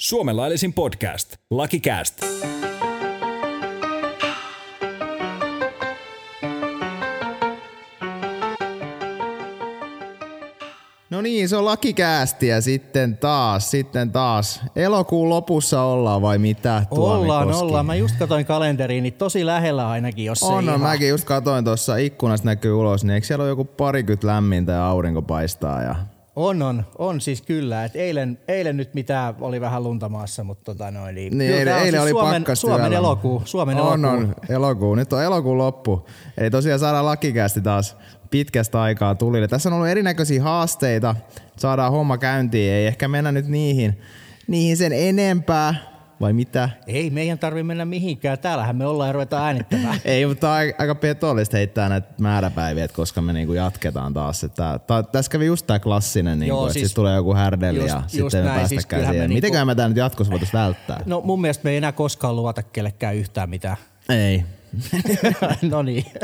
Suomen laillisin podcast. Lucky Cast. No niin, se on lakikäästi ja sitten taas, sitten taas. Elokuun lopussa ollaan vai mitä? Ollaan, ollaan. Mä just katsoin kalenteriin, niin tosi lähellä ainakin, jos On, no, ihan... mäkin just katoin tuossa ikkunasta näkyy ulos, niin eikö siellä ole joku parikymmentä lämmintä ja aurinko paistaa ja On, on, on siis kyllä. Et eilen, eilen nyt mitä oli vähän luntamaassa, mutta tota noin. Niin, Niin, eilen, eilen siis oli Suomen, pakkasta Suomen elokuu. Suomen on, elokuu. on, elokuu. Nyt on elokuun loppu. Eli tosiaan saadaan lakikäästi taas pitkästä aikaa tulille. Tässä on ollut erinäköisiä haasteita. Saadaan homma käyntiin. Ei ehkä mennä nyt niihin, niihin sen enempää. Vai mitä? Ei meidän tarvi mennä mihinkään. Täällähän me ollaan ja ruvetaan äänittämään. Ei, mutta on aika petollista heittää näitä määräpäiviä, että koska me niinku jatketaan taas. Että tää, tässä kävi just tää klassinen, niinku, että siis tulee joku härdeli ja just sitten me näin, siis päästäkään me siihen. niinku- Mitenköhän me tää nyt jatkossa voitaisiin välttää? No mun mielestä me ei enää koskaan luvata kellekään yhtään mitään. Ei. no niin.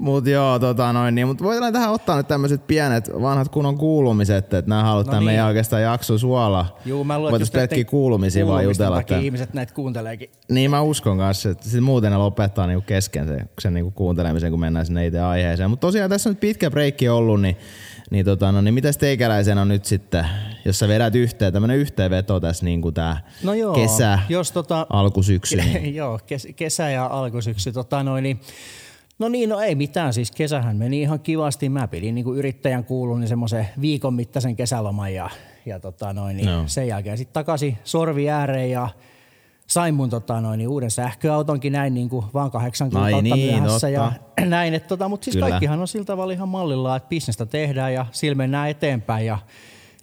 Mut joo, tota noin, niin, mut voidaan tähän ottaa nyt tämmöiset pienet vanhat kunnon kuulumiset, että nämä haluat No niin. meidän oikeastaan jakso suola. Juu, mä luulen, että pelkkiä kuulumisia vaan jutella. takia Että... ihmiset näitä kuunteleekin. Niin mä uskon kanssa, että sit muuten ne lopettaa niinku kesken sen, sen niinku kuuntelemisen, kun mennään sinne itse aiheeseen. Mutta tosiaan tässä on nyt pitkä breikki ollut, niin, niin, tota, no, niin mitäs teikäläisen on nyt sitten, jos sä vedät yhteen, tämmönen yhteenveto tässä niinku tää No joo, kesä, jos tota, alkusyksy. Niin. Joo, kes, kesä ja alkusyksy. Tota noin, niin, no niin, no ei mitään. Siis kesähän meni ihan kivasti. Mä pidin niin kuin yrittäjän kuulun niin semmoisen viikon mittaisen kesäloman ja, ja tota noin, niin Joo. sen jälkeen sitten takaisin sorvi ääreen ja sain mun tota noin, niin uuden sähköautonkin näin niin kuin vaan kahdeksan kuukautta niin, myöhässä ja näin. Että tota, mutta siis Kyllä. kaikkihan on sillä tavalla ihan mallilla, että bisnestä tehdään ja sillä mennään eteenpäin ja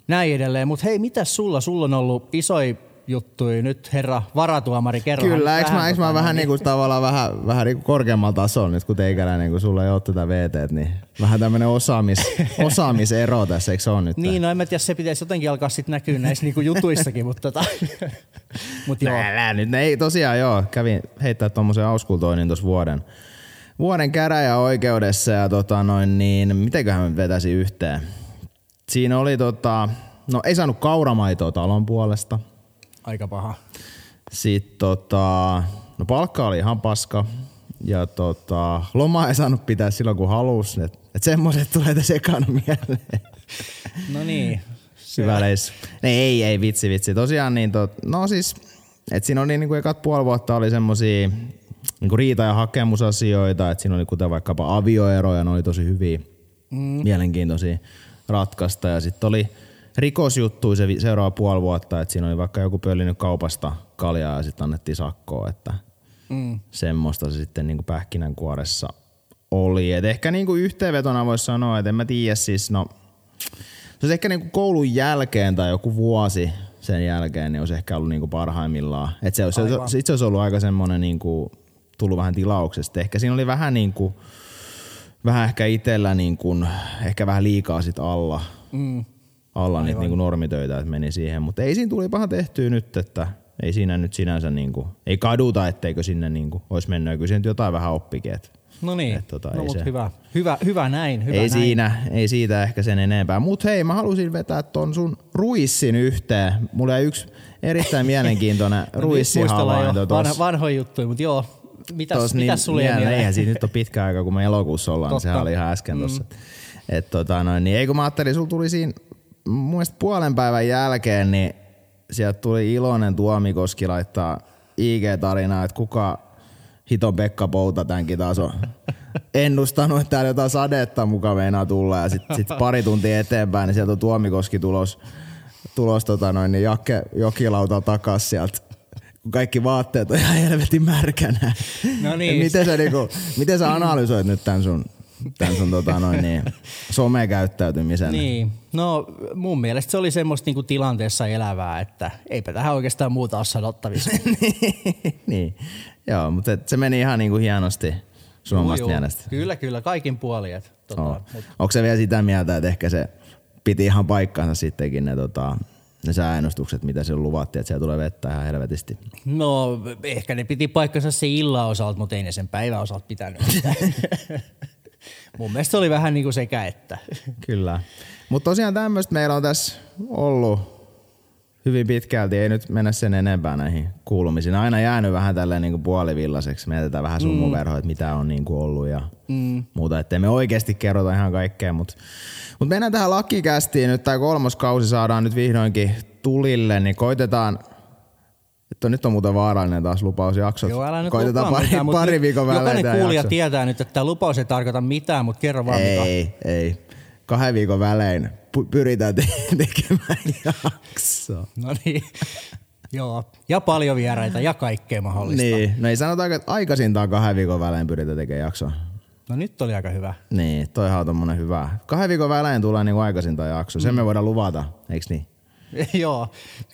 näin edelleen. Mutta hei, mitäs sulla? Sulla on ollut isoja juttuja nyt, herra varatuomari, kerro Kyllä, eikö mä, eikö mä vähän niinku tavallaan vähän, vähän niinku korkeammalla tasolla nyt, kun teikäläinen, kun sulla ei ole tätä VT, niin vähän tämmönen osaamis, osaamisero tässä, eikö se ole nyt? Niin, no en mä tiedä, se pitäisi jotenkin alkaa sitten näkyä näissä niinku jutuissakin, mutta tota, mut joo. Älä nyt, ei tosiaan joo, kävin heittää tommosen auskultoinnin tuossa vuoden, vuoden käräjäoikeudessa ja tota noin niin, mitenköhän me vetäisi yhteen? Siinä oli tota, no ei saanut kauramaitoa talon puolesta. Aika paha. Sitten tota, no palkka oli ihan paska. Ja tota, loma ei saanut pitää silloin kun halusi. Et, et semmoiset tulee tässä ekana mieleen. No niin. Hyvä. Ne, ei, ei, vitsi, vitsi. Tosiaan niin, tot, no siis, et siinä oli niinku ekat puoli vuotta oli semmosia niinku riita- ja hakemusasioita, että siinä oli kuten vaikkapa avioeroja, ne oli tosi hyviä, mm. mielenkiintoisia ratkaista. Ja sitten oli rikosjuttuja se seuraava puoli vuotta, että siinä oli vaikka joku pöllinyt kaupasta kaljaa ja sitten annettiin sakkoa, että Mm. semmoista se sitten niinku pähkinänkuoressa oli. Et ehkä niinku yhteenvetona voisi sanoa, että en mä tiedä siis, no se olisi ehkä niinku koulun jälkeen tai joku vuosi sen jälkeen, niin olisi ehkä ollut niinku parhaimmillaan. Et se, Aivan. se itse olisi ollut aika semmoinen niinku, tullut vähän tilauksesta. Ehkä siinä oli vähän niinku, vähän ehkä itsellä niinku, ehkä vähän liikaa sit alla, Mm. Alla niitä niinku normitöitä, että meni siihen. Mutta ei siinä tuli paha tehtyä nyt, että ei siinä nyt sinänsä niinku, ei kaduta, etteikö sinne niinku olisi mennyt. Kyllä siinä jotain vähän oppikin, että No niin, Et tota, no se- hyvä. hyvä. Hyvä näin, hyvä ei näin. siinä, ei siitä ehkä sen enempää. Mut hei, mä halusin vetää ton sun ruissin yhteen. Mulla jäi yksi erittäin mielenkiintoinen No ruissihavainto jo vanha, tuossa. vanhoja juttuja, mutta joo. Mitäs, Tos mitäs sulle jäi mieleen? Eihän siitä nyt ole pitkä aika, kun me elokuussa ollaan, niin Totta. sehän oli ihan äsken tossa. Et tota noin, niin ei kun mä ajattelin, sulla tuli siinä mun mielestä puolen päivän jälkeen, niin sieltä tuli iloinen Tuomikoski laittaa IG-tarinaa, että kuka hiton Pekka Pouta tämänkin taas on ennustanut, että täällä jotain sadetta mukaan meinaa tulla ja sitten sit pari tuntia eteenpäin, niin sieltä on Tuomikoski tulos, tulos tota noin, niin Jakke Jokilauta takas sieltä kun kaikki vaatteet on ihan helvetin märkänä. No niin. Miten sä, niinku, miten sä analysoit nyt tämän sun, tämän sun tota noin, niin, somekäyttäytymisen? Niin, no mun mielestä se oli semmoista niinku tilanteessa elävää, että eipä tähän oikeastaan muuta ole sanottavissa. niin. Joo, mutta et se meni ihan niinku hienosti sun omasta juu. mielestä. Kyllä, kyllä, kaikin puolin. Et, tota, Oh. mut, Onko se vielä sitä mieltä, että ehkä se piti ihan paikkansa sittenkin ne, tota, ne sääennustukset, mitä se luvattiin, että siellä tulee vettä ihan helvetisti? no ehkä ne piti paikkansa se illan osalta, mutta ei ne sen päivän osalta pitänyt. mun mielestä se oli vähän niinku sekä että. Kyllä. Mutta tosiaan tämmöistä meillä on tässä ollut hyvin pitkälti, ei nyt mennä sen enempää näihin kuulumisiin. Aina jäänyt vähän tälleen niin puolivillaiseksi. Mietitään vähän sumuverhoa, mm. että mitä on niin kuin ollut ja mm. muuta. Että me oikeasti kerrota ihan kaikkea, mutta mut mennään tähän lakikästiin nyt. Tämä kolmas kausi saadaan nyt vihdoinkin tulille, niin koitetaan että nyt on muuten vaarallinen taas lupausjakso. Joo, älä nyt Koitetaan pari, mitään, pari nyt viikon välein Jokainen tämä kuulija jakso. tietää nyt, että tämä lupaus ei tarkoita mitään, mutta kerro vaan mikä. Ei, ei. Kahden viikon välein pyritään te- tekemään jaksoa. No niin. Joo. Ja paljon vieraita ja kaikkea mahdollista. Niin, no ei sanota, että aikaisintaan kahden viikon välein pyritään tekemään jaksoa. No nyt oli aika hyvä. Niin, toihan on tommonen hyvä. Kahden viikon välein tulee niinku aikaisintaan jakso. Sen me voidaan luvata, eiks niin? Joo.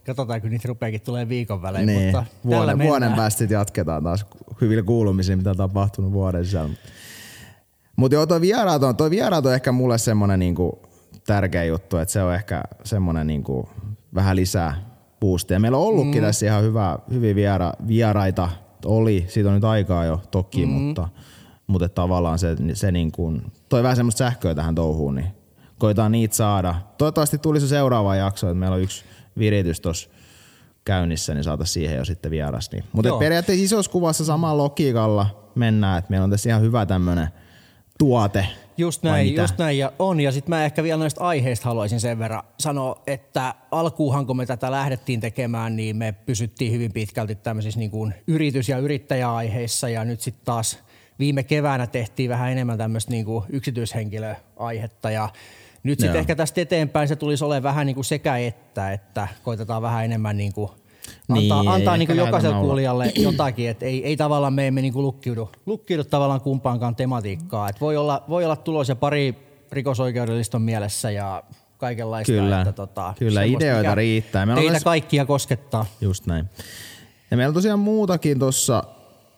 Katsotaan, kun niitä rupeakin tulee viikon välein. niin. Mutta vuoden, vuoden päästä jatketaan taas hyvillä kuulumisiin, mitä on tapahtunut vuoden sisällä. Mutta joo, toi vieraat on, toi vieraat on ehkä mulle semmonen niinku tärkeä juttu, että se on ehkä semmonen niinku vähän lisää boostia. Meillä on ollutkin mm. tässä ihan hyvä, hyvin viera, vieraita, oli, siitä on nyt aikaa jo toki, mm. mutta, mutta tavallaan se, se niin kuin, toi vähän semmoista sähköä tähän touhuun, niin koitaan niitä saada. Toivottavasti tulisi seuraava jakso, että meillä on yksi viritys tuossa käynnissä, niin saataisiin siihen jo sitten vieras. Niin. Mutta periaatteessa isossa kuvassa samalla logiikalla mennään, että meillä on tässä ihan hyvä tämmöinen tuote. Just näin, just näin ja on. Ja sitten mä ehkä vielä noista aiheista haluaisin sen verran sanoa, että alkuuhan kun me tätä lähdettiin tekemään, niin me pysyttiin hyvin pitkälti tämmöisissä niin kuin yritys- ja yrittäjäaiheissa ja nyt sitten taas viime keväänä tehtiin vähän enemmän tämmöistä niin kuin yksityishenkilöaihetta ja nyt sitten ehkä tästä eteenpäin se tulisi olemaan vähän niin kuin sekä että, että koitetaan vähän enemmän niin kuin antaa, Niin, antaa niin kuin jokaiselle kuulijalle jotakin, että ei, ei tavallaan me emme niin kuin lukkiudu, lukkiudu tavallaan kumpaankaan tematiikkaa. Et voi, olla, voi olla tulossa pari rikosoikeudellista on mielessä ja kaikenlaista. Kyllä, että tota, kyllä, ideoita riittää. Meillä on Teitä myös- kaikkia koskettaa. Just näin. Ja meillä on tosiaan muutakin tuossa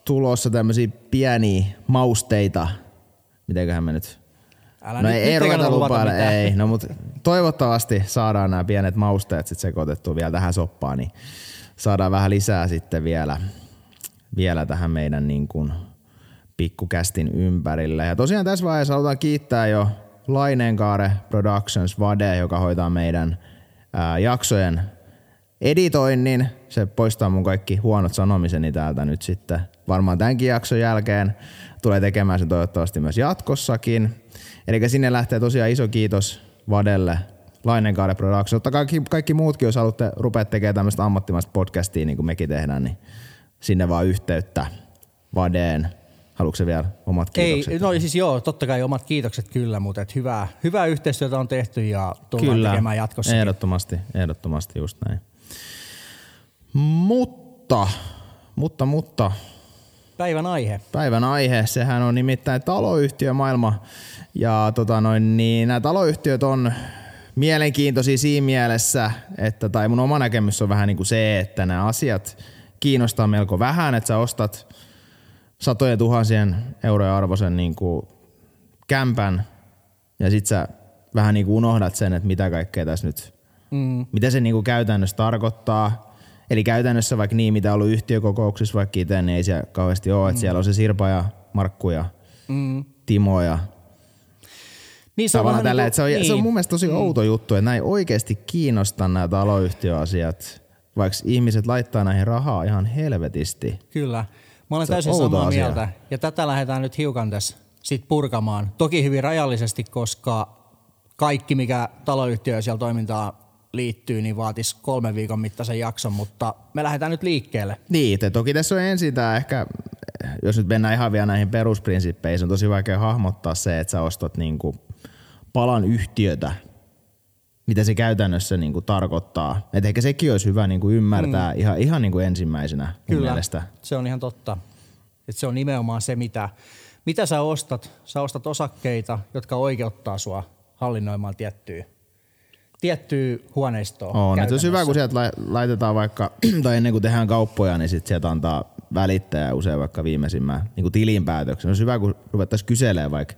tulossa tämmöisiä pieniä mausteita. Mitenköhän me nyt... Älä no nyt, ei, nyt ei ruveta lupailla, ei. No mutta toivottavasti saadaan nämä pienet mausteet sitten sekoitettua vielä tähän soppaan, niin saadaan vähän lisää sitten vielä, vielä tähän meidän niin kuin pikkukästin ympärille. Ja tosiaan tässä vaiheessa halutaan kiittää jo Laineenkaare Productions Vade, joka hoitaa meidän ää, jaksojen editoinnin. Se poistaa mun kaikki huonot sanomiseni täältä nyt sitten varmaan tämänkin jakson jälkeen. Tulee tekemään sen toivottavasti myös jatkossakin. Eli sinne lähtee tosiaan iso kiitos Vadelle, Lainenkaare Productions. Mutta kaikki, kaikki muutkin, jos haluatte rupea tekemään tämmöistä ammattimaista podcastia, niin kuin mekin tehdään, niin sinne vaan yhteyttä Vadeen. Haluatko vielä omat kiitokset? Ei, no siis joo, totta kai omat kiitokset kyllä, mutta et hyvää, hyvää yhteistyötä on tehty ja tullaan Kyllä, tekemään jatkossa. ehdottomasti, ehdottomasti just näin. Mutta, mutta, mutta, Päivän aihe. päivän aihe, sehän on nimittäin taloyhtiömaailma. Ja tota noin, niin nämä taloyhtiöt on mielenkiintoisia siinä mielessä, että, tai mun oma näkemys on vähän niin kuin se, että nämä asiat kiinnostaa melko vähän, että sä ostat satojen tuhansien eurojen arvoisen niin kuin kämpän ja sit sä vähän niin kuin unohdat sen, että mitä kaikkea tässä nyt, mm. mitä se niin kuin käytännössä tarkoittaa. Eli käytännössä vaikka niin, mitä on ollut yhtiökokouksissa vaikka itse, niin ei siellä kauheasti ole, että siellä on se Sirpa ja Markku ja Mm. Timo ja Niin se on tavallaan vähän tällä, niinku- että se on, niin. se on niin. mun mielestä tosi outo juttu, että näin oikeasti kiinnostaa nämä taloyhtiöasiat, vaikka ihmiset laittaa näihin rahaa ihan helvetisti. Kyllä. Mä olen Se on täysin samaa asia. mieltä. Ja tätä lähdetään nyt hiukan tässä sit purkamaan. Toki hyvin rajallisesti, koska kaikki, mikä taloyhtiö ja siellä toimintaan liittyy, niin vaatisi kolmen viikon mittaisen jakson, mutta me lähdetään nyt liikkeelle. Niin, te toki tässä on ensin tämä ehkä, jos nyt mennään ihan vielä näihin perusprinsippeihin, se on tosi vaikea hahmottaa se, että sä ostat niinku palan yhtiötä, mitä se käytännössä niinku tarkoittaa. Et ehkä sekin olisi hyvä niinku ymmärtää mm. ihan, ihan niinku ensimmäisenä Kyllä, mielestä. se on ihan totta. Et se on nimenomaan se, mitä, mitä sä ostat. Sä ostat osakkeita, jotka oikeuttaa sua hallinnoimaan tiettyä, tiettyä huoneistoa. On, että käytännössä. hyvä, kun sieltä lai- laitetaan vaikka, tai ennen kuin tehdään kauppoja, niin sit sieltä antaa välittäjä usein vaikka viimeisimmän niin tilinpäätöksen. Olisi hyvä, kun ruvettaisiin kyselemään vaikka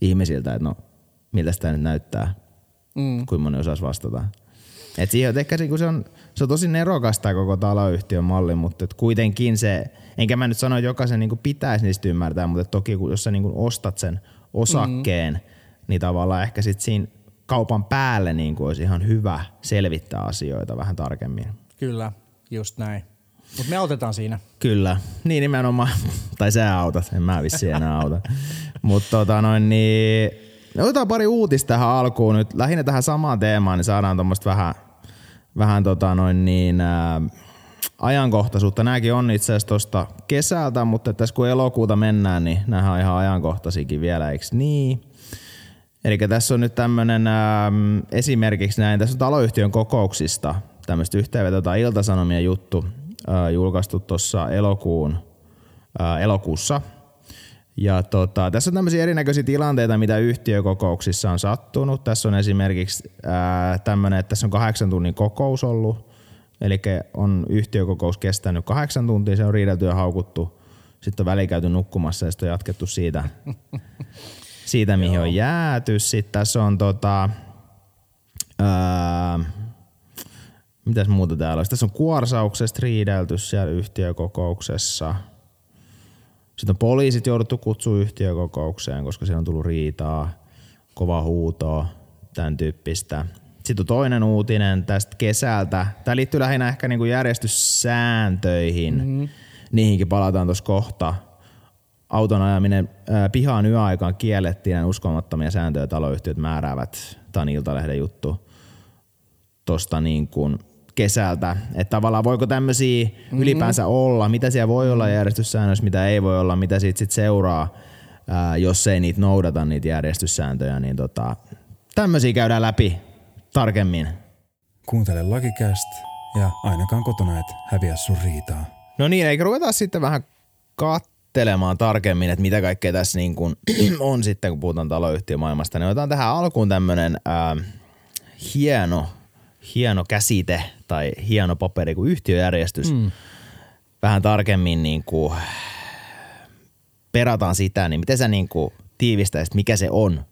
ihmisiltä, että no, miltä sitä nyt näyttää, mm. kuinka moni osaisi vastata. Et siihen, että ehkä se, se, on, se on tosi nerokasta tämä koko taloyhtiön malli, mutta et kuitenkin se, enkä mä nyt sano, että jokaisen niin pitäisi niistä ymmärtää, mutta toki kun, jos sä niin ostat sen osakkeen, mm. niin tavallaan ehkä sit siinä kaupan päälle niin kuin olisi ihan hyvä selvittää asioita vähän tarkemmin. Kyllä, just näin. Mutta me autetaan siinä. Kyllä, niin nimenomaan. tai sä autat, en mä vissiin enää auta. Mutta tota noin niin, otetaan pari uutista tähän alkuun nyt. Lähinnä tähän samaan teemaan, niin saadaan tuommoista vähän, vähän tota noin niin, ää, ajankohtaisuutta. Nämäkin on itse asiassa tuosta kesältä, mutta tässä kun elokuuta mennään, niin nämä on ihan ajankohtaisikin vielä, eikö niin? Eli tässä on nyt tämmöinen ähm, esimerkiksi näin, tässä on taloyhtiön kokouksista tämmöistä yhteenveto tai iltasanomien juttu äh, julkaistu tuossa elokuun, äh, elokuussa. Ja tota, tässä on tämmöisiä erinäköisiä tilanteita, mitä yhtiökokouksissa on sattunut. Tässä on esimerkiksi äh, tämmöinen, että tässä on kahdeksan tunnin kokous ollut. Eli on yhtiökokous kestänyt kahdeksan tuntia, se on riidelty ja haukuttu. Sitten on välikäyty nukkumassa ja sitten on jatkettu siitä siitä, mihin on jääty. Sitten tässä on tota, ää, mitäs muuta täällä olisi? Tässä on kuorsauksesta riidelty siellä yhtiökokouksessa. Sitten on poliisit jouduttu kutsua yhtiökokoukseen, koska siellä on tullut riitaa, kova huutoa, tämän tyyppistä. Sitten on toinen uutinen tästä kesältä. Tämä liittyy lähinnä ehkä niinku järjestyssääntöihin. Mm-hmm. Niihinkin palataan tuossa kohta auton ajaminen pihaan yöaikaan kiellettiin ja uskomattomia sääntöjä taloyhtiöt määräävät. Tämä on Iltalehden juttu tuosta niin kuin kesältä. Että tavallaan voiko tämmöisiä mm-hmm. ylipäänsä olla, mitä siellä voi olla järjestyssäännöissä, mitä ei voi olla, mitä siitä sitten seuraa, ää, jos ei niitä noudata niitä järjestyssääntöjä, niin tota, tämmöisiä käydään läpi tarkemmin. Kuuntele Lakikäst ja ainakaan kotona et häviä sun riitaa. No niin, eikö ruveta sitten vähän kat katselemaan tarkemmin, että mitä kaikkea tässä niin kuin on sitten, kun puhutaan taloyhtiömaailmasta, niin otetaan tähän alkuun tämmöinen äh, hieno, hieno käsite tai hieno paperi kuin yhtiöjärjestys. Mm. Vähän tarkemmin niin kuin perataan sitä, niin miten sä niin kuin tiivistäisit, mikä se on?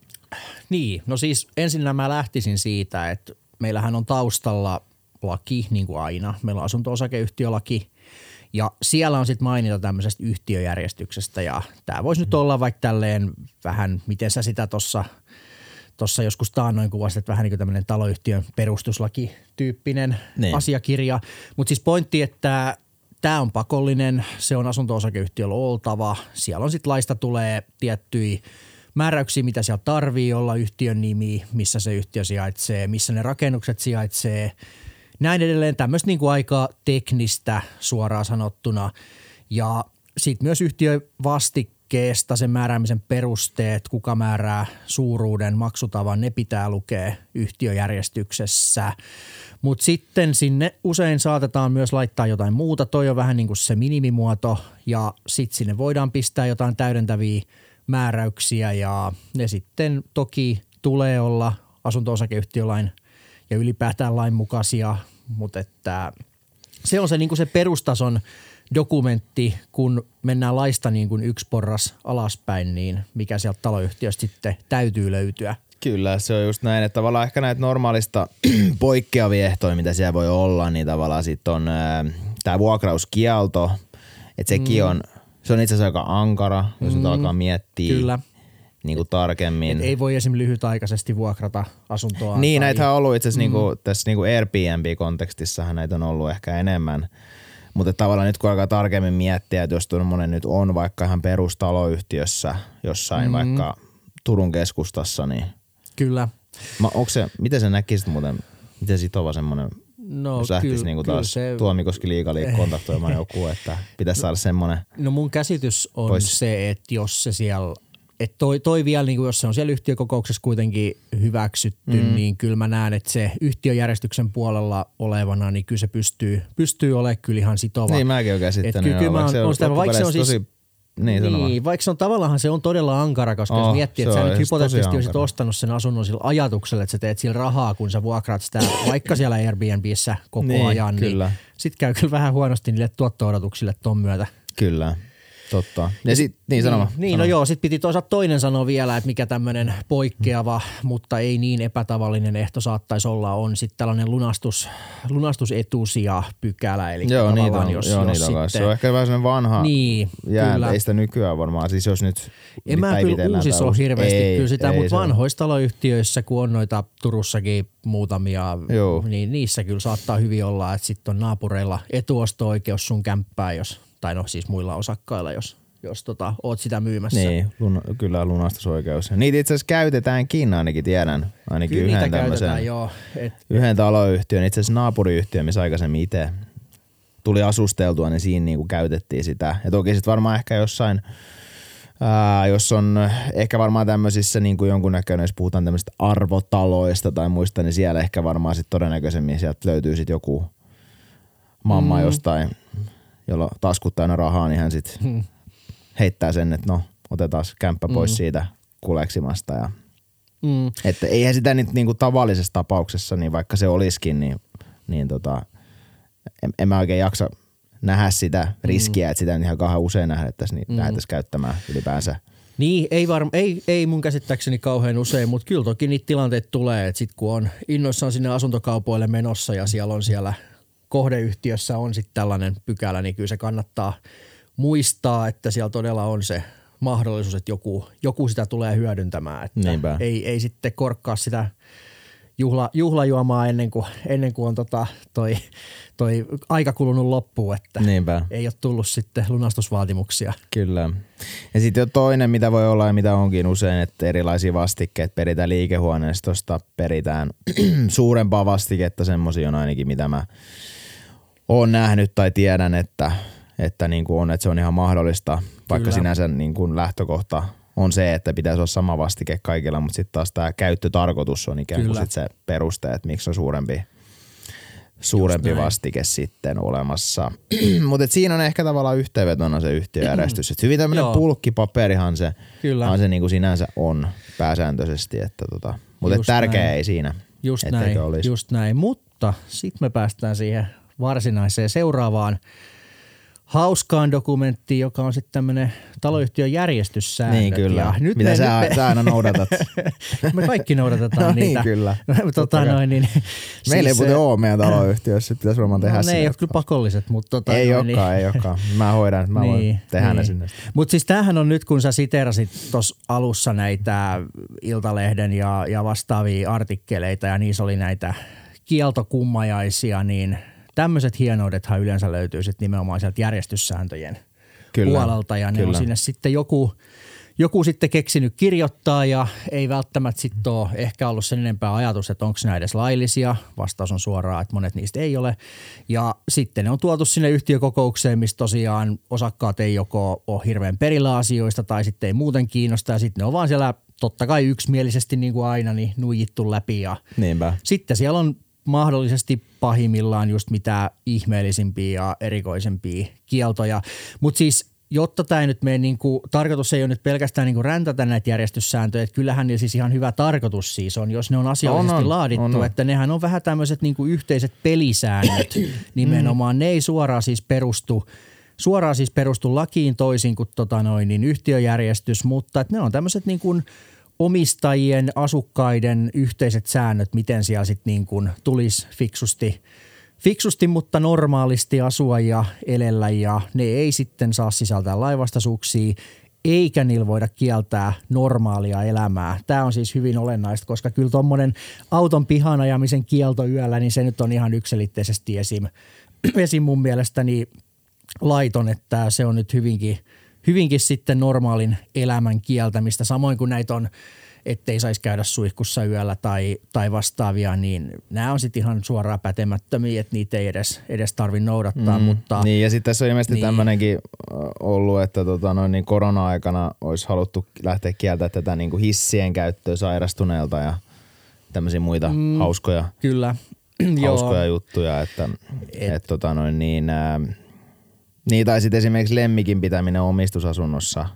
Niin, no siis ensin mä lähtisin siitä, että meillähän on taustalla laki, niin kuin aina. Meillä on asunto-osakeyhtiölaki, ja siellä on sitten mainita tämmöisestä yhtiöjärjestyksestä ja tämä voisi nyt olla vaikka tälleen vähän, miten sä sitä tuossa tuossa joskus taannoin kuvasit, että vähän niin kuin tämmöinen taloyhtiön perustuslaki-tyyppinen niin. asiakirja. Mutta siis pointti, että tämä on pakollinen, se on asunto-osakeyhtiöllä oltava. Siellä on sitten laista tulee tiettyjä määräyksiä, mitä siellä tarvii olla yhtiön nimi, missä se yhtiö sijaitsee, missä ne rakennukset sijaitsee – näin edelleen tämmöistä niin kuin aika teknistä suoraan sanottuna. Ja sitten myös yhtiövastikkeesta sen määräämisen perusteet, kuka määrää suuruuden, maksutavan, ne pitää lukea yhtiöjärjestyksessä. Mutta sitten sinne usein saatetaan myös laittaa jotain muuta. Toi on vähän niin kuin se minimimuoto ja sitten sinne voidaan pistää jotain täydentäviä määräyksiä ja ne sitten toki tulee olla asunto-osakeyhtiölain – ja ylipäätään lainmukaisia, mutta että se on se, niin kuin se perustason dokumentti, kun mennään laista niin kuin yksi porras alaspäin, niin mikä sieltä taloyhtiöstä sitten täytyy löytyä. Kyllä, se on just näin, että tavallaan ehkä näitä normaalista poikkeavia ehtoja, mitä siellä voi olla, niin tavallaan sitten on tämä vuokrauskielto, että sekin mm. on, se on itse asiassa aika ankara, jos mm. nyt alkaa miettiä. Kyllä niin kuin tarkemmin. Et ei voi esimerkiksi lyhytaikaisesti vuokrata asuntoa. Niin, tai... näitä on ollut itse asiassa niinku mm. niin kuin, tässä niin kuin Airbnb-kontekstissahan näitä on ollut ehkä enemmän. Mutta tavallaan nyt kun alkaa tarkemmin miettiä, että jos tuommoinen nyt on vaikka ihan perustaloyhtiössä jossain mm. vaikka Turun keskustassa, niin... Kyllä. Mä, onko se, miten sä näkisit muuten, miten sitova semmoinen No, jos lähtisi niinku taas se... Tuomikoski liikali kontaktoimaan joku, että pitäisi saada semmoinen No mun käsitys on pois. se, että jos se siellä et toi, toi vielä, niin kuin jos se on siellä yhtiökokouksessa kuitenkin hyväksytty, mm. niin kyllä mä näen, että se yhtiöjärjestyksen puolella olevana, niin kyllä se pystyy, pystyy olemaan kyllä ihan sitova. Niin mäkin olen käsittänyt. Kyllä, kyllä on, on sitä, vaikka se on siis, tosi niin, niin vaikka se on tavallaan se on todella ankara, koska oh, jos miettii, että sä nyt hypoteettisesti olisit ostanut sen asunnon sillä ajatuksella, että sä teet sillä rahaa, kun sä vuokraat sitä vaikka siellä Airbnbissä koko niin, ajan, niin kyllä. niin sit käy kyllä vähän huonosti niille tuotto-odotuksille ton myötä. Kyllä. Totta. Ja sit, niin sanoma. Niin, niin no joo, sitten piti toisaalta toinen sanoa vielä, että mikä tämmöinen poikkeava, mutta ei niin epätavallinen ehto saattaisi olla, on sitten tällainen lunastus, lunastusetusia pykälä. Eli joo, niitä on, jos, joo, jos niitä sitten, Se on ehkä vähän sellainen vanha niin, jää, kyllä. ei sitä nykyään varmaan. Siis jos nyt en mä kyllä uusissa ole hirveästi ei, kyllä sitä, mutta vanhoissa taloyhtiöissä, kun on noita Turussakin muutamia, Joo. niin niissä kyllä saattaa hyvin olla, että sitten on naapureilla etuosto-oikeus sun kämppää, jos, tai no siis muilla osakkailla, jos, jos tota, oot sitä myymässä. Niin, lun, kyllä lunastusoikeus. Niitä itse asiassa käytetäänkin ainakin, tiedän. Ainakin kyllä yhden tämmöisen, joo. Et, yhden taloyhtiön, itse asiassa naapuriyhtiö, missä aikaisemmin itse tuli asusteltua, niin siinä niinku käytettiin sitä. Ja toki sitten varmaan ehkä jossain – Ää, jos on ehkä varmaan tämmöisissä niin kuin jonkunnäköinen, jos puhutaan tämmöisistä arvotaloista tai muista, niin siellä ehkä varmaan sitten todennäköisemmin sieltä löytyy sitten joku mamma mm. jostain, jolla taskut täynnä rahaa, niin hän sitten mm. heittää sen, että no otetaan kämppä pois mm. siitä kuleksimasta. Ja, mm. Että eihän sitä nyt niin kuin tavallisessa tapauksessa, niin vaikka se olisikin, niin, niin tota, en, en mä oikein jaksa – nähdä sitä riskiä, mm. että sitä on ihan kauhean usein nähdettäisiin, niin mm. lähdettäisiin käyttämään ylipäänsä. Niin, ei, varm, ei, ei mun käsittääkseni kauhean usein, mutta kyllä toki niitä tilanteita tulee, että sitten kun on innoissaan sinne asuntokaupoille menossa ja siellä on siellä kohdeyhtiössä on sitten tällainen pykälä, niin kyllä se kannattaa muistaa, että siellä todella on se mahdollisuus, että joku, joku sitä tulee hyödyntämään. Että ei, ei sitten korkkaa sitä juhla, juhlajuomaa ennen kuin, ennen kuin on tota toi, toi aika kulunut loppuun, että Niinpä. ei ole tullut sitten lunastusvaatimuksia. Kyllä. Ja sitten jo toinen, mitä voi olla ja mitä onkin usein, että erilaisia vastikkeet peritään liikehuoneistosta, peritään suurempaa vastiketta, semmoisia on ainakin, mitä mä oon nähnyt tai tiedän, että, että niin kuin on, että se on ihan mahdollista, vaikka Kyllä. sinänsä niin kuin lähtökohta on se, että pitäisi olla sama vastike kaikilla, mutta sitten taas tämä käyttötarkoitus on ikään kuin sit se peruste, että miksi on suurempi, suurempi vastike sitten olemassa. mutta siinä on ehkä tavallaan yhteenvetona se yhtiöjärjestys. Et hyvin tämmöinen pulkkipaperihan se, Kyllä. se niin kuin sinänsä on pääsääntöisesti, että tota, mutta tärkeä näin. ei siinä. Just näin, olisi. just näin, mutta sitten me päästään siihen varsinaiseen seuraavaan hauskaan dokumenttiin, joka on sitten tämmöinen taloyhtiön järjestyssäännöt. Niin kyllä. Ja nyt Mitä me, sä, nyt me, sä aina noudatat? me kaikki noudatetaan no, niin, niitä. kyllä. tota, noin, niin, Meillä siis, ei muuten ole meidän taloyhtiössä, pitäisi varmaan tehdä no, ne ei ole kyllä pakolliset. Mutta tota, ei noin, olekaan, niin, ei olekaan. Mä hoidan, mä niin, voin tehdä niin. ne sinne. Mutta siis tämähän on nyt, kun sä siterasit tuossa alussa näitä Iltalehden ja, ja vastaavia artikkeleita ja niissä oli näitä kieltokummajaisia, niin – tämmöiset hienoudethan yleensä löytyy sitten nimenomaan sieltä järjestyssääntöjen Kyllä. puolelta ja ne Kyllä. on sinne sitten joku, joku sitten keksinyt kirjoittaa ja ei välttämättä sitten ole ehkä ollut sen enempää ajatus, että onko nämä edes laillisia. Vastaus on suoraan, että monet niistä ei ole. Ja sitten ne on tuotu sinne yhtiökokoukseen, missä tosiaan osakkaat ei joko ole hirveän perillä asioista tai sitten ei muuten kiinnosta ja sitten ne on vaan siellä totta kai yksimielisesti niin kuin aina niin nuijittu läpi ja Niinpä. sitten siellä on mahdollisesti pahimmillaan just mitä ihmeellisimpiä ja erikoisempia kieltoja. Mutta siis jotta tämä ei nyt mene, niin kuin, tarkoitus ei ole nyt pelkästään niin kuin räntätä näitä järjestyssääntöjä, että kyllähän ne siis ihan hyvä tarkoitus siis on, jos ne on asiallisesti on, on, laadittu, on, on. että nehän on vähän tämmöiset niin kuin yhteiset pelisäännöt nimenomaan, ne ei suoraan siis perustu suoraan siis perustu lakiin toisin kuin tota noin, niin yhtiöjärjestys, mutta että ne on tämmöiset niin kuin – omistajien, asukkaiden yhteiset säännöt, miten siellä sitten niin kuin tulisi fiksusti, fiksusti, mutta normaalisti asua ja elellä ja ne ei sitten saa sisältää laivastaisuuksia eikä niillä voida kieltää normaalia elämää. Tämä on siis hyvin olennaista, koska kyllä tuommoinen auton pihan ajamisen kielto yöllä, niin se nyt on ihan yksilitteisesti esim. esim mun mielestäni laiton, että se on nyt hyvinkin – hyvinkin sitten normaalin elämän kieltämistä, samoin kuin näitä on ettei saisi käydä suihkussa yöllä tai, tai vastaavia, niin nämä on sitten ihan suoraan pätemättömiä, että niitä ei edes, edes tarvitse noudattaa. Mm, mutta, niin ja sitten tässä on ilmeisesti niin, tämmöinenkin ollut, että tota, noin, niin korona-aikana olisi haluttu lähteä kieltämään tätä niin kuin hissien käyttöä sairastuneelta ja tämmöisiä muita mm, hauskoja, kyllä. hauskoja juttuja, että et, et, tota, noin, niin, ää, niin, tai sitten esimerkiksi lemmikin pitäminen omistusasunnossa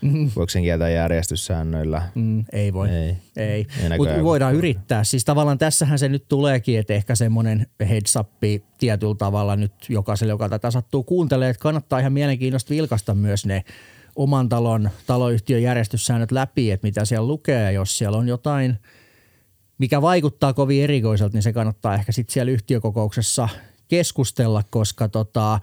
Mm. Voiko sen kieltää järjestyssäännöillä? Mm, ei voi. Ei. ei. Mutta voidaan yrittää. Siis tavallaan tässähän se nyt tuleekin, että ehkä semmoinen heads up tietyllä tavalla nyt jokaiselle, joka tätä sattuu kuuntelee, että kannattaa ihan mielenkiintoista vilkasta myös ne oman talon taloyhtiön järjestyssäännöt läpi, että mitä siellä lukee ja jos siellä on jotain, mikä vaikuttaa kovin erikoiselta, niin se kannattaa ehkä sitten siellä yhtiökokouksessa keskustella, koska tota,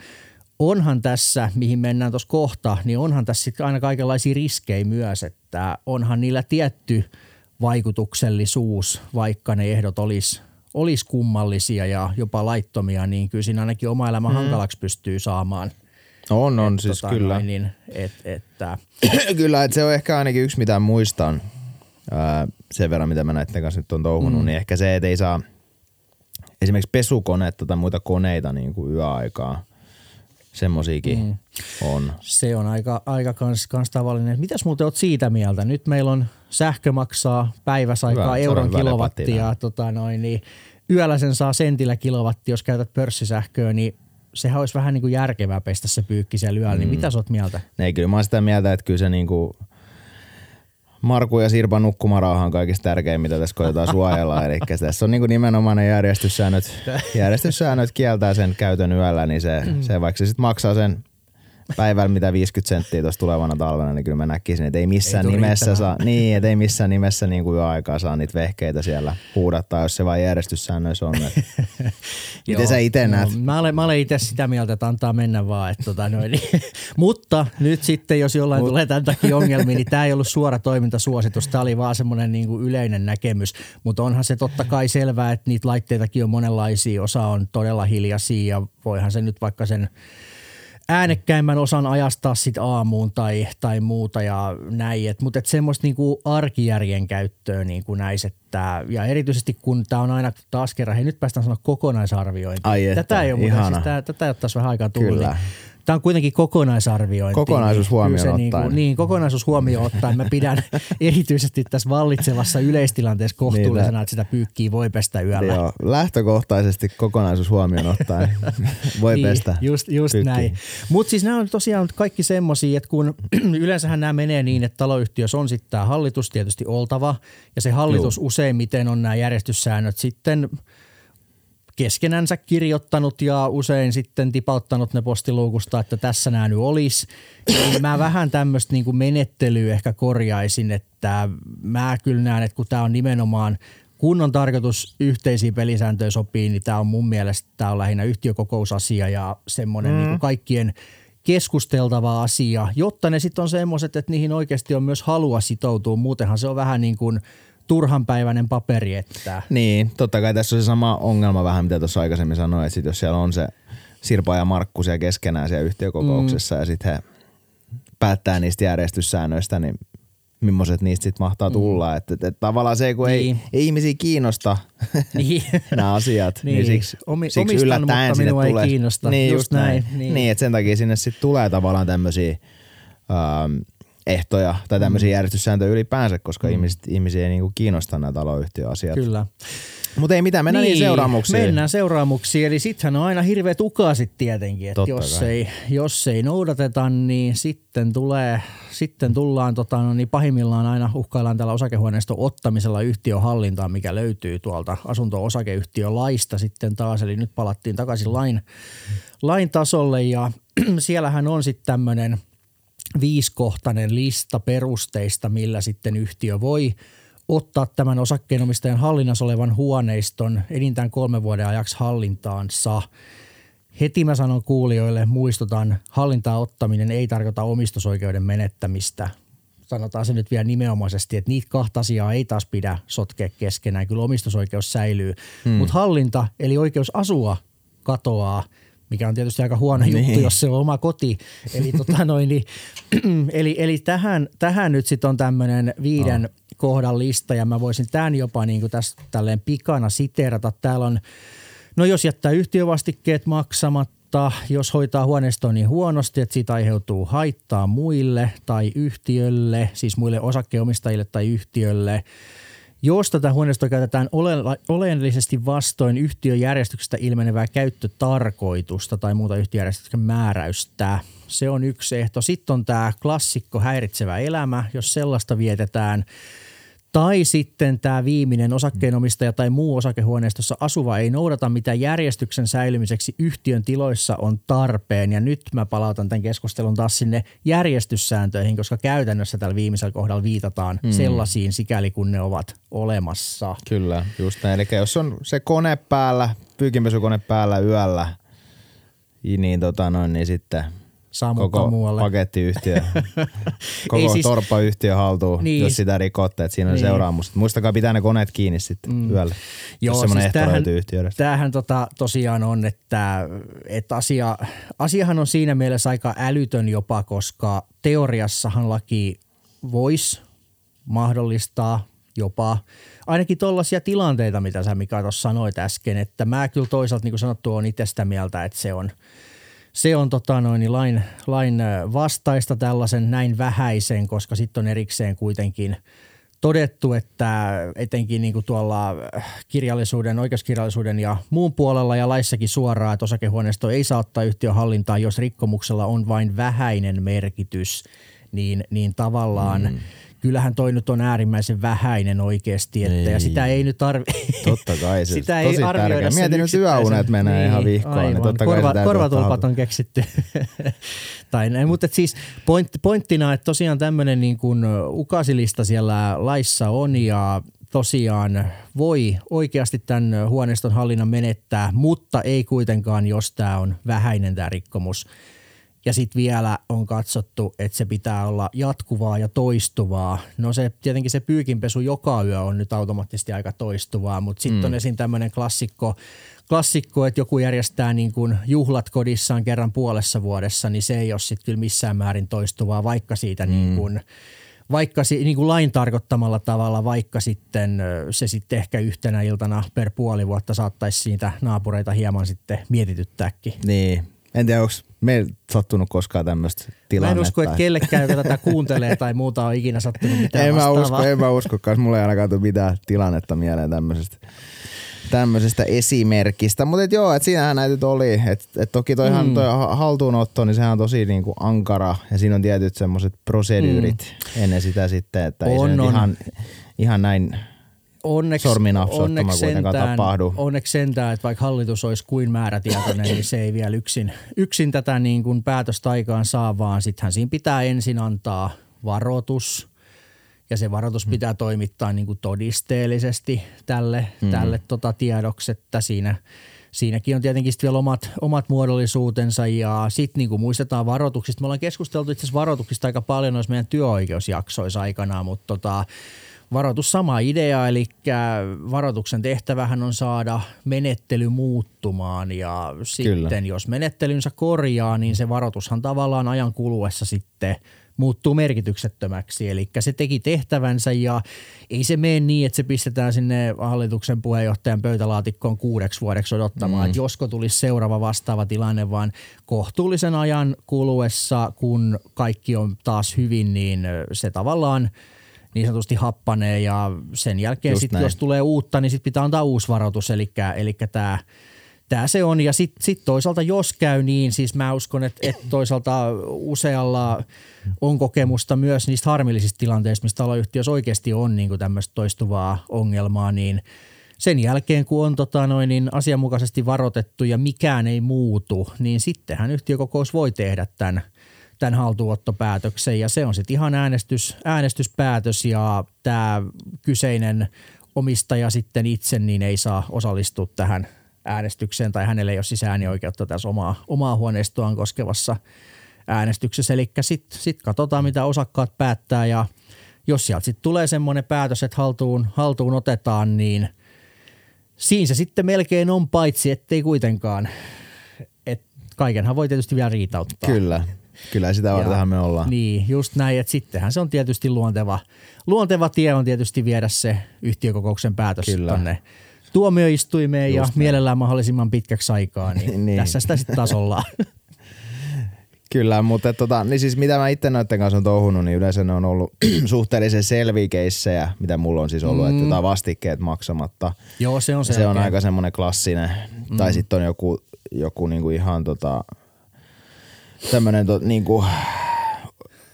onhan tässä, mihin mennään tuossa kohta, niin onhan tässä sit aina kaikenlaisia riskejä myös, että onhan niillä tietty vaikutuksellisuus, vaikka ne ehdot olisi olis kummallisia ja jopa laittomia, niin kyllä siinä ainakin oma elämä mm. hankalaksi pystyy saamaan. On, on Et siis tota kyllä. Noin, niin, et, että, kyllä, että se on ehkä ainakin yksi, mitä muistan ää, sen verran, mitä mä näiden kanssa nyt on touhunut, mm. niin ehkä se, että ei saa esimerkiksi pesukonetta tai muita koneita niin kuin yöaikaa. Semmosiakin mm. on. se on aika, aika kans, kans tavallinen. Mitäs muuten oot siitä mieltä? Nyt meillä on sähkö maksaa päiväsaikaa Hyvä, euron kilowattia. Tota noin, niin yöllä sen saa sentillä kilowatti, jos käytät pörssisähköä, niin sehän olisi vähän niin kuin järkevää pestä se pyykki siellä yöllä. Niin mitä sä oot mieltä? Ei, kyllä mä oon sitä mieltä, että kyllä se niinku Marku ja Sirpa nukkumarauha on kaikista tärkein, mitä tässä koetaan suojella. Eli tässä on niinku nimenomaan ne järjestyssäännöt. Järjestyssäännöt kieltää sen käytön yöllä, niin se, se vaikka se sit maksaa sen päivällä mitä 50 senttiä tuossa tulevana talvena, niin kyllä mä näkisin, että ei missään Ei nimessä riittämään. saa, niin, että ei missään nimessä niin kuin yöaikaa saa niitä vehkeitä siellä huudattaa, jos se vain järjestyssäännöissä on. Et. Miten sä itse näet? No, mä olen, mä olen itse sitä mieltä, että antaa mennä vaan. Että tota noin, niin. Mutta nyt sitten, jos jollain Mut. tulee tämän takia ongelmia, niin tämä ei ollut suora toimintasuositus. Tämä oli vaan semmoinen niin kuin yleinen näkemys. Mutta onhan se totta kai selvää, että niitä laitteitakin on monenlaisia. Osa on todella hiljaisia ja voihan se nyt vaikka sen äänekkäimmän osan ajastaa sit aamuun tai, tai muuta ja näin. Mutta et semmoista niinku arkijärjen käyttöä niinku näis, että, ja erityisesti kun tämä on aina taas kerran, hei nyt päästään sanoa kokonaisarviointi. Ai että, tätä ei ole muuten, ihana. siis tää, tätä ei ole taas vähän aikaa tullut. Kyllä. Niin Tämä on kuitenkin kokonaisarviointi. Kokonaisuus kyllä huomioon se ottaen. Niinku, niin, kokonaisuus huomioon ottaen. Mä pidän erityisesti tässä vallitsevassa yleistilanteessa kohtuullisena, Niin, että sitä pyykkiä voi pestä yöllä. Joo, lähtökohtaisesti kokonaisuus huomioon ottaen voi niin, pestä. Just, just pyykkiä. näin. Mutta siis nämä on tosiaan kaikki semmoisia, että kun yleensähän nämä menee niin, että taloyhtiössä on sitten tämä hallitus tietysti oltava ja se hallitus Juu. useimmiten on nämä järjestyssäännöt sitten keskenänsä kirjoittanut ja usein sitten tipauttanut ne postiluukusta, että tässä nämä nyt olisi. Niin mä vähän tämmöistä niinku menettelyä ehkä korjaisin, että mä kyllä näen, että kun tämä on nimenomaan kun on tarkoitus yhteisiä pelisääntöjä sopii, niin tämä on mun mielestä tää on lähinnä yhtiökokousasia ja semmoinen mm. niin kaikkien keskusteltava asia, jotta ne sitten on semmoiset, että niihin oikeasti on myös halua sitoutua. Muutenhan se on vähän niin kuin turhanpäiväinen paperi, että Niin, totta kai tässä on se sama ongelma vähän, mitä tuossa aikaisemmin sanoin, että sit jos siellä on se Sirpa ja Markku siellä keskenään siellä yhtiökokouksessa mm. ja sitten he päättää niistä järjestyssäännöistä, niin millaiset niistä sitten mahtaa tulla. Mm. Että, että, että tavallaan se, kun niin. Ei, ei ihmisiä kiinnosta Niin. nämä asiat, niin, Niin. siksi, Omi- siksi omistan, yllättäen mutta sinne minua ei tulee. kiinnosta. Niin, Just just näin. näin, Niin, niin. niin että sen takia sinne sitten tulee tavallaan tämmöisiä ähm, ehtoja tai tämmöisiä mm. järjestyssääntöjä ylipäänsä, koska mm. ihmiset, ihmisiä ei niinku kiinnosta nämä taloyhtiöasiat. kyllä. Mutta ei mitään, mennään niin, seuraamuksiin. Mennään seuraamuksiin. Eli sittenhän on aina hirveät ukasit tietenkin, että jos kai. ei, jos ei noudateta, niin sitten tulee, sitten tullaan tota, no niin pahimmillaan aina uhkaillaan tällä osakehuoneiston ottamisella yhtiön hallintaan, mikä löytyy tuolta asunto-osakeyhtiölaista sitten taas. Eli nyt palattiin takaisin lain, lain tasolle ja siellähän on sitten tämmöinen viiskohtainen lista perusteista, millä sitten yhtiö voi ottaa tämän osakkeenomistajan hallinnassa olevan huoneiston enintään kolmen vuoden ajaksi hallintaansa. Heti mä sanon kuulijoille, muistutan, hallintaa ottaminen ei tarkoita omistusoikeuden menettämistä. Sanotaan se nyt vielä nimenomaisesti, että niitä kahta asiaa ei taas pidä sotkea keskenään. Kyllä omistusoikeus säilyy, hmm. mutta hallinta eli oikeus asua katoaa mikä on tietysti aika huono niin. juttu, jos se on oma koti. Eli, tota noin, niin, eli, eli tähän, tähän nyt sitten on tämmöinen viiden oh. kohdan lista ja mä voisin tämän jopa niin kuin tässä tälleen pikana siteerata. Täällä on, no jos jättää yhtiövastikkeet maksamatta, jos hoitaa huoneistoa niin huonosti, että siitä aiheutuu haittaa muille tai yhtiölle, siis muille osakkeenomistajille tai yhtiölle, Jos tätä huoneistoa käytetään ole- oleellisesti vastoin yhtiöjärjestyksestä ilmenevää käyttötarkoitusta tai muuta yhtiöjärjestyksen määräystä, se on yksi ehto. Sitten on tämä klassikko häiritsevä elämä, jos sellaista vietetään – tai sitten tämä viimeinen osakkeenomistaja tai muu osakehuoneistossa asuva ei noudata, mitä järjestyksen säilymiseksi yhtiön tiloissa on tarpeen. Ja nyt mä palautan tämän keskustelun taas sinne järjestyssääntöihin, koska käytännössä tällä viimeisellä kohdalla viitataan mm. sellaisiin sikäli kun ne ovat olemassa. Kyllä, just näin. Eli jos on se kone päällä, pyykinpesukone päällä yöllä, niin, tota noin, niin sitten – sammuttaa koko muualle. pakettiyhtiö, koko siis, torppayhtiö haltuun, niin, jos sitä rikotte, että siinä on niin. seuraamus. Muistakaa pitää ne koneet kiinni sitten mm. yöllä, Joo, jos siis tämähän, tämähän tota, tosiaan on, että, että asia, asiahan on siinä mielessä aika älytön jopa, koska teoriassahan laki voisi mahdollistaa jopa ainakin tuollaisia tilanteita, mitä sä Mika tuossa sanoit äsken, että mä kyllä toisaalta niin kuin sanottu on itse sitä mieltä, että se on – se on tota noin, niin lain, lain vastaista tällaisen näin vähäisen, koska sitten on erikseen kuitenkin todettu, että etenkin niin kuin tuolla kirjallisuuden, oikeuskirjallisuuden ja muun puolella ja laissakin suoraan, että osakehuoneisto ei saa ottaa yhtiön hallintaan, jos rikkomuksella on vain vähäinen merkitys, niin, niin tavallaan mm kyllähän toi nyt on äärimmäisen vähäinen oikeasti, että, ei. ja sitä ei nyt arvi... Totta kai, se sitä tosi ei tärkeä. Mietin nyt yöunet menee niin, ihan vihkoon, niin aivan. niin totta Korva, kai Korvatulpat on keksitty. tai näin, mutta siis point, pointtina, että tosiaan tämmöinen niin kuin ukasilista siellä laissa on, ja tosiaan voi oikeasti tämän huoneiston hallinnan menettää, mutta ei kuitenkaan, jos tämä on vähäinen tämä rikkomus. Ja sitten vielä on katsottu, että se pitää olla jatkuvaa ja toistuvaa. No se tietenkin se pyykinpesu joka yö on nyt automaattisesti aika toistuvaa, mutta sitten mm. on esim. tämmöinen klassikko, klassikko, että joku järjestää niin kuin juhlat kodissaan kerran puolessa vuodessa, niin se ei ole sitten kyllä missään määrin toistuvaa, vaikka siitä mm. niin kuin, vaikka niin kuin lain tarkoittamalla tavalla, vaikka sitten se sitten ehkä yhtenä iltana per puoli vuotta saattaisi siitä naapureita hieman sitten mietityttääkin. Niin, en tiedä, onko meillä sattunut koskaan tämmöistä tilannetta. Mä en usko, että kellekään, joka tätä kuuntelee tai muuta on ikinä sattunut mitään en mä usko, en mä usko, koska mulla ei ainakaan tule mitään tilannetta mieleen tämmöisestä tämmöisestä esimerkistä. Mutta joo, että siinähän näitä oli. Et, et toki toihan mm. toi haltuunotto, niin sehän on tosi niinku ankara ja siinä on tietyt semmoiset proseduurit mm. ennen sitä sitten, että on, ei se on. ihan, ihan näin onneksi, onneksi sentään, tapahdu. Onneksi sentään, että vaikka hallitus olisi kuin määrätietoinen, niin se ei vielä yksin, yksin tätä niin kuin päätöstä aikaan saa, vaan sittenhän siinä pitää ensin antaa varoitus ja se varoitus mm. pitää toimittaa niin kuin todisteellisesti tälle, mm. tälle tota tiedoksi, että siinä siinäkin on tietenkin vielä omat, omat muodollisuutensa ja sitten niin kuin muistetaan varoituksista. Me ollaan keskusteltu itse asiassa varoituksista aika paljon noissa meidän työoikeusjaksoissa aikanaan, mutta tota, Varoitus sama idea, eli varoituksen tehtävähän on saada menettely muuttumaan ja sitten Kyllä. jos menettelynsä korjaa, niin se varoitushan tavallaan ajan kuluessa sitten muuttuu merkityksettömäksi. Eli se teki tehtävänsä ja ei se mene niin, että se pistetään sinne hallituksen puheenjohtajan pöytälaatikkoon kuudeksi vuodeksi odottamaan, mm. että josko tulisi seuraava vastaava tilanne, vaan kohtuullisen ajan kuluessa, kun kaikki on taas hyvin, niin se tavallaan – niin sanotusti happanee ja sen jälkeen sit, jos tulee uutta, niin sitten pitää antaa uusi varoitus, eli, eli tämä Tämä se on. Ja sitten sit toisaalta jos käy niin, siis mä uskon, että, että toisaalta usealla on kokemusta myös niistä harmillisista tilanteista, mistä taloyhtiössä oikeasti on niin tämmöistä toistuvaa ongelmaa, niin sen jälkeen kun on tota noin, niin asianmukaisesti varoitettu ja mikään ei muutu, niin sittenhän yhtiökokous voi tehdä tämän – tämän haltuunottopäätöksen ja se on sitten ihan äänestys, äänestyspäätös ja tämä kyseinen omistaja sitten itse niin ei saa osallistua tähän äänestykseen tai hänelle ei ole siis äänioikeutta tässä omaa, omaa huoneistoaan koskevassa äänestyksessä. Eli sitten sit katsotaan, mitä osakkaat päättää ja jos sieltä sitten tulee semmoinen päätös, että haltuun, haltuun otetaan, niin siinä se sitten melkein on paitsi, ettei kuitenkaan. Et kaikenhan voi tietysti vielä riitauttaa. Kyllä, Kyllä sitä vartenhan me ollaan. Niin, just näin, että sittenhän se on tietysti luonteva, luonteva tie on tietysti viedä se yhtiökokouksen päätös Kyllä. tuomioistuimeen just ja näin. mielellään mahdollisimman pitkäksi aikaa, niin, niin. tässä sitä sitten taas ollaan. Kyllä, mutta tota, niin siis mitä mä itse noiden kanssa on touhunut, niin yleensä ne on ollut suhteellisen selviä mitä mulla on siis ollut, mm. että jotain vastikkeet maksamatta. Joo, se on Se on aika semmoinen klassinen. Mm. Tai sitten on joku, joku niinku ihan tota, tämmönen to, niinku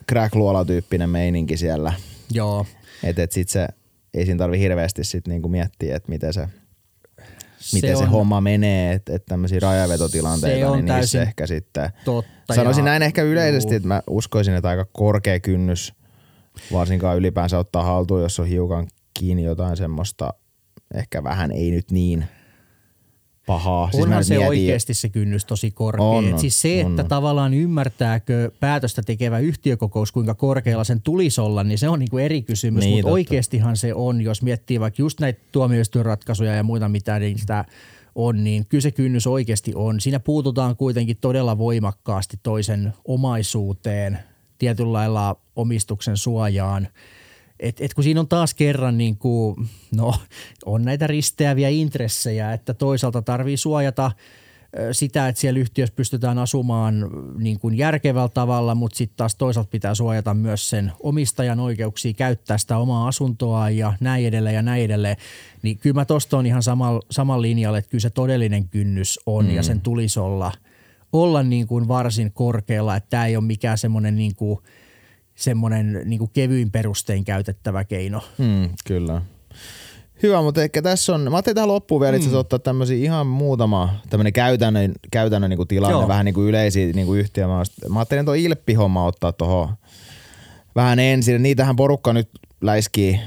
crack tyyppinen meininki siellä. Joo. Et, et sit se, ei siinä tarvi hirveästi sit niinku miettiä, että miten se, miten se, on- homma menee, että et tämmöisiä rajavetotilanteita, Se niin niissä ehkä sitten Totta. Sanoisin ja- näin ehkä yleisesti, että mä uskoisin, että aika korkea kynnys varsinkaan ylipäänsä ottaa haltuun, jos on hiukan kiinni jotain semmoista, ehkä vähän ei nyt niin pahaa. Onhan mä nyt se mietin- oikeasti se kynnys tosi korkea. On, Et on, siis se, on, että on. tavallaan ymmärtääkö päätöstä tekevä yhtiökokous, kuinka korkealla sen tulisi olla, niin se on niinku eri kysymys. Niin, Mutta oikeastihan se on, jos miettii vaikka just näitä tuomioistuinratkaisuja ja muita, mitä niin sitä on, niin kyllä se kynnys oikeasti on. Siinä puututaan kuitenkin todella voimakkaasti toisen omaisuuteen, tietyllä lailla omistuksen suojaan. Et, et kun siinä on taas kerran niin kuin, no, on näitä risteäviä intressejä, että toisaalta tarvii suojata sitä, että siellä yhtiössä pystytään asumaan niin kuin järkevällä tavalla, mutta sitten taas toisaalta pitää suojata myös sen omistajan oikeuksia käyttää sitä omaa asuntoa ja näin edelleen ja näin edelleen. Niin kyllä mä tosta on ihan samalla saman linjalla, että kyllä se todellinen kynnys on mm. ja sen tulisi olla, olla niin kuin varsin korkealla, että tämä ei ole mikään semmoinen niin kuin, semmoinen niin kuin kevyin perustein käytettävä keino. Mm, kyllä. Hyvä, mutta ehkä tässä on, mä ajattelin tähän loppuun vielä itse Mm. asiassa ottaa tämmöisiä ihan muutama tämmöinen käytännön, käytännön niin tilanne, Joo. vähän niin kuin yleisiä niin kuin yhtiö. Mä, ajattelin tuo Ilppi-homma ottaa tuohon vähän ensin. Niitähän porukka nyt läiskii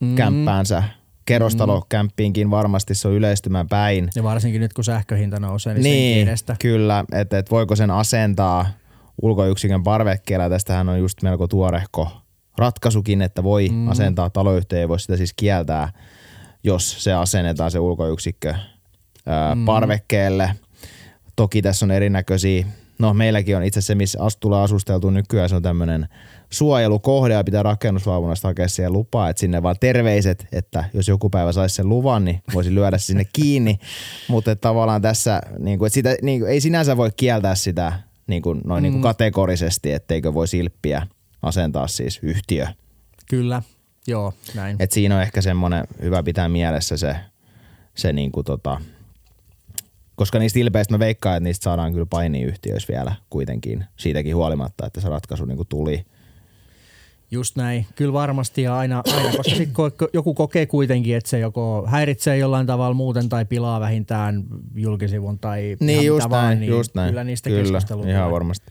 mm. kämppäänsä. Kerrostalokämppiinkin varmasti se on yleistymään päin. Ja varsinkin nyt, kun sähköhinta nousee, niin, Niin, edestä. kyllä, että et voiko sen asentaa ulkoyksikön parvekkeella. Tästähän on just melko tuorehko ratkaisukin, että voi mm. asentaa taloyhtiö, ei voi sitä siis kieltää, jos se asennetaan se ulkoyksikkö ää, mm. parvekkeelle. Toki tässä on erinäköisiä, no meilläkin on itse asiassa se, missä as- tulee asusteltu nykyään, se on tämmöinen suojelukohde ja pitää rakennusvalvonnasta hakea siihen lupaa, että sinne vaan terveiset, että jos joku päivä saisi sen luvan, niin voisi lyödä sinne kiinni, mutta tavallaan tässä, niin kuin, että sitä, niin kuin, ei sinänsä voi kieltää sitä niin kuin, noin niin kuin kategorisesti, etteikö voi silppiä asentaa siis yhtiö. Kyllä, joo, näin. Et siinä on ehkä semmoinen hyvä pitää mielessä se, se niinku tota, koska niistä ilpeistä mä veikkaan, että niistä saadaan kyllä painia yhtiöissä vielä kuitenkin siitäkin huolimatta, että se ratkaisu niinku tuli. Just näin, kyllä varmasti ja aina, aina koska sit joku kokee kuitenkin, että se joko häiritsee jollain tavalla muuten tai pilaa vähintään julkisivun tai Niin just mitä näin, vaan, niin just näin. kyllä niistä kyllä, keskustelua ihan varmasti.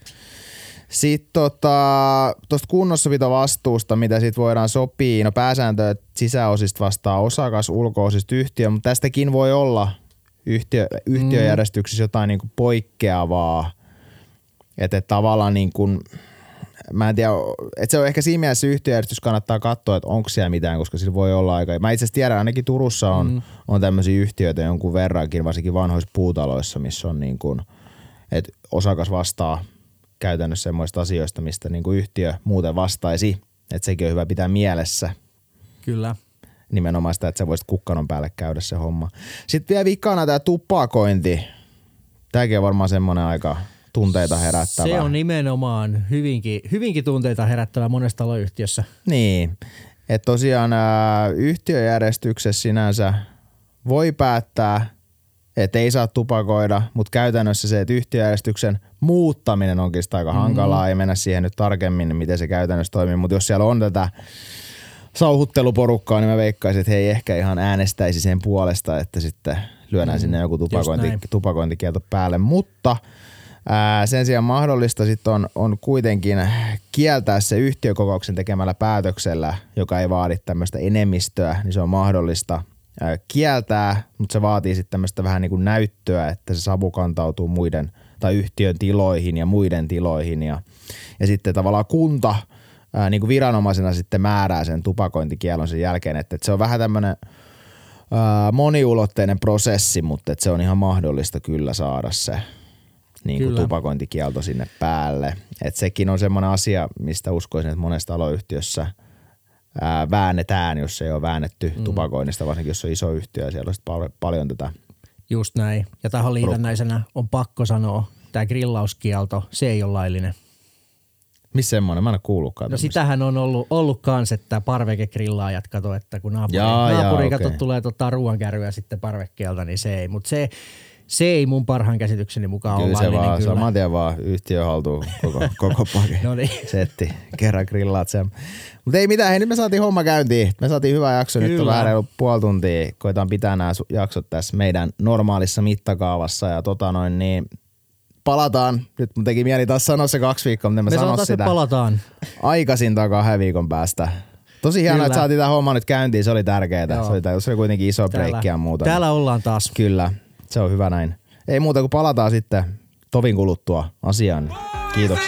Sitten tota, tuosta kunnossapitovastuusta, mitä sit voidaan sopia. No pääsääntö, että sisäosista vastaa osakas, ulkoosista yhtiö, mutta tästäkin voi olla yhtiö, yhtiöjärjestyksessä jotain niinku poikkeavaa. Että et tavallaan niin kuin, mä en tiedä, että se on ehkä siinä mielessä yhtiöjärjestys kannattaa katsoa, että onko siellä mitään, koska sillä voi olla aika. Mä itse asiassa tiedän, ainakin Turussa on, mm. on tämmöisiä yhtiöitä jonkun verrankin, varsinkin vanhoissa puutaloissa, missä on niin kuin, että osakas vastaa käytännössä semmoista asioista, mistä niin kuin yhtiö muuten vastaisi. Että sekin on hyvä pitää mielessä Kyllä. nimenomaan sitä, että sä voisit kukkanon päälle käydä se homma. Sitten vielä vikana tämä tupakointi. Tämäkin on varmaan semmoinen aika tunteita herättävä. Se on nimenomaan hyvinkin, hyvinkin tunteita herättävä monessa taloyhtiössä. Niin, että tosiaan ää, yhtiöjärjestyksessä sinänsä voi päättää, että ei saa tupakoida, mutta käytännössä se, että yhtiöjärjestyksen muuttaminen onkin sitä aika hankalaa, ei mennä siihen nyt tarkemmin, miten se käytännössä toimii, mutta jos siellä on tätä sauhutteluporukkaa, niin mä veikkaisin, että he ei ehkä ihan äänestäisi sen puolesta, että sitten lyödään sinne joku tupakointi, tupakointikielto päälle, mutta ää, sen sijaan mahdollista sitten on, on kuitenkin kieltää se yhtiökokouksen tekemällä päätöksellä, joka ei vaadi tämmöistä enemmistöä, niin se on mahdollista ää, kieltää, mutta se vaatii sitten tämmöistä vähän niin kuin näyttöä, että se savu kantautuu muiden tai yhtiön tiloihin ja muiden tiloihin ja, ja sitten tavallaan kunta ää, niin kuin viranomaisena sitten määrää sen tupakointikielon sen jälkeen, että, että se on vähän tämmöinen moniulotteinen prosessi, mutta että se on ihan mahdollista kyllä saada se niin kuin tupakointikielto sinne päälle. Et sekin on semmoinen asia, mistä uskoisin, että monessa taloyhtiössä ää, väännetään, jos ei ole väännetty mm. tupakoinnista, varsinkin jos on iso yhtiö ja siellä on pal- paljon tätä. Just näin. Ja tähän liitännäisenä on pakko sanoa, tämä grillauskielto, se ei ole laillinen. Missä semmoinen? Mä en ole kuullutkaan. No tämmöistä. sitähän on ollut, ollut kans, että parvekegrillaajat kato, että kun naapuri, Jaa, jaa, naapuri kato, okei. tulee tota ruoankärryä sitten parvekkeelta, niin se ei. Mutta se, se ei mun parhaan käsitykseni mukaan Kyllä ole se vaan, kyllä. saman tien vaan yhtiö haltuu koko, koko pake. No niin. Setti, kerran grillaat sen. Mutta ei mitään, hei nyt me saatiin homma käyntiin. Me saatiin hyvä jakso, nyt on Kyllä. vähän reilu puoli tuntia. Koitaan pitää nämä jaksot tässä meidän normaalissa mittakaavassa ja tota noin niin palataan. Nyt mun teki mieli taas sanoa se kaksi viikkoa, mutta en mä Me sano sitä palataan. aikaisin takaa kahden viikon päästä. Tosi hienoa, Kyllä. että saatiin tämä homma nyt käyntiin. Se oli tärkeää. Joo. Se oli, se oli kuitenkin iso breikki ja muuta. täällä ollaan taas. Kyllä, se on hyvä näin. Ei muuta kuin palataan sitten tovin kuluttua asiaan. Kiitos.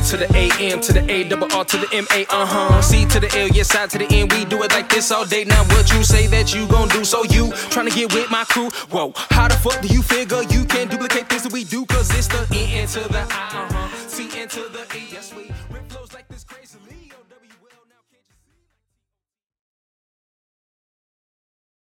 the to the A M to the A double R to the M A uh huh. C to the L, yes, I to the N. We do it like this all day. Now what you say that you gon' do? So you tryna get with my crew? Whoa, how the fuck do you figure you can duplicate things that we do? Cause it's the N to the I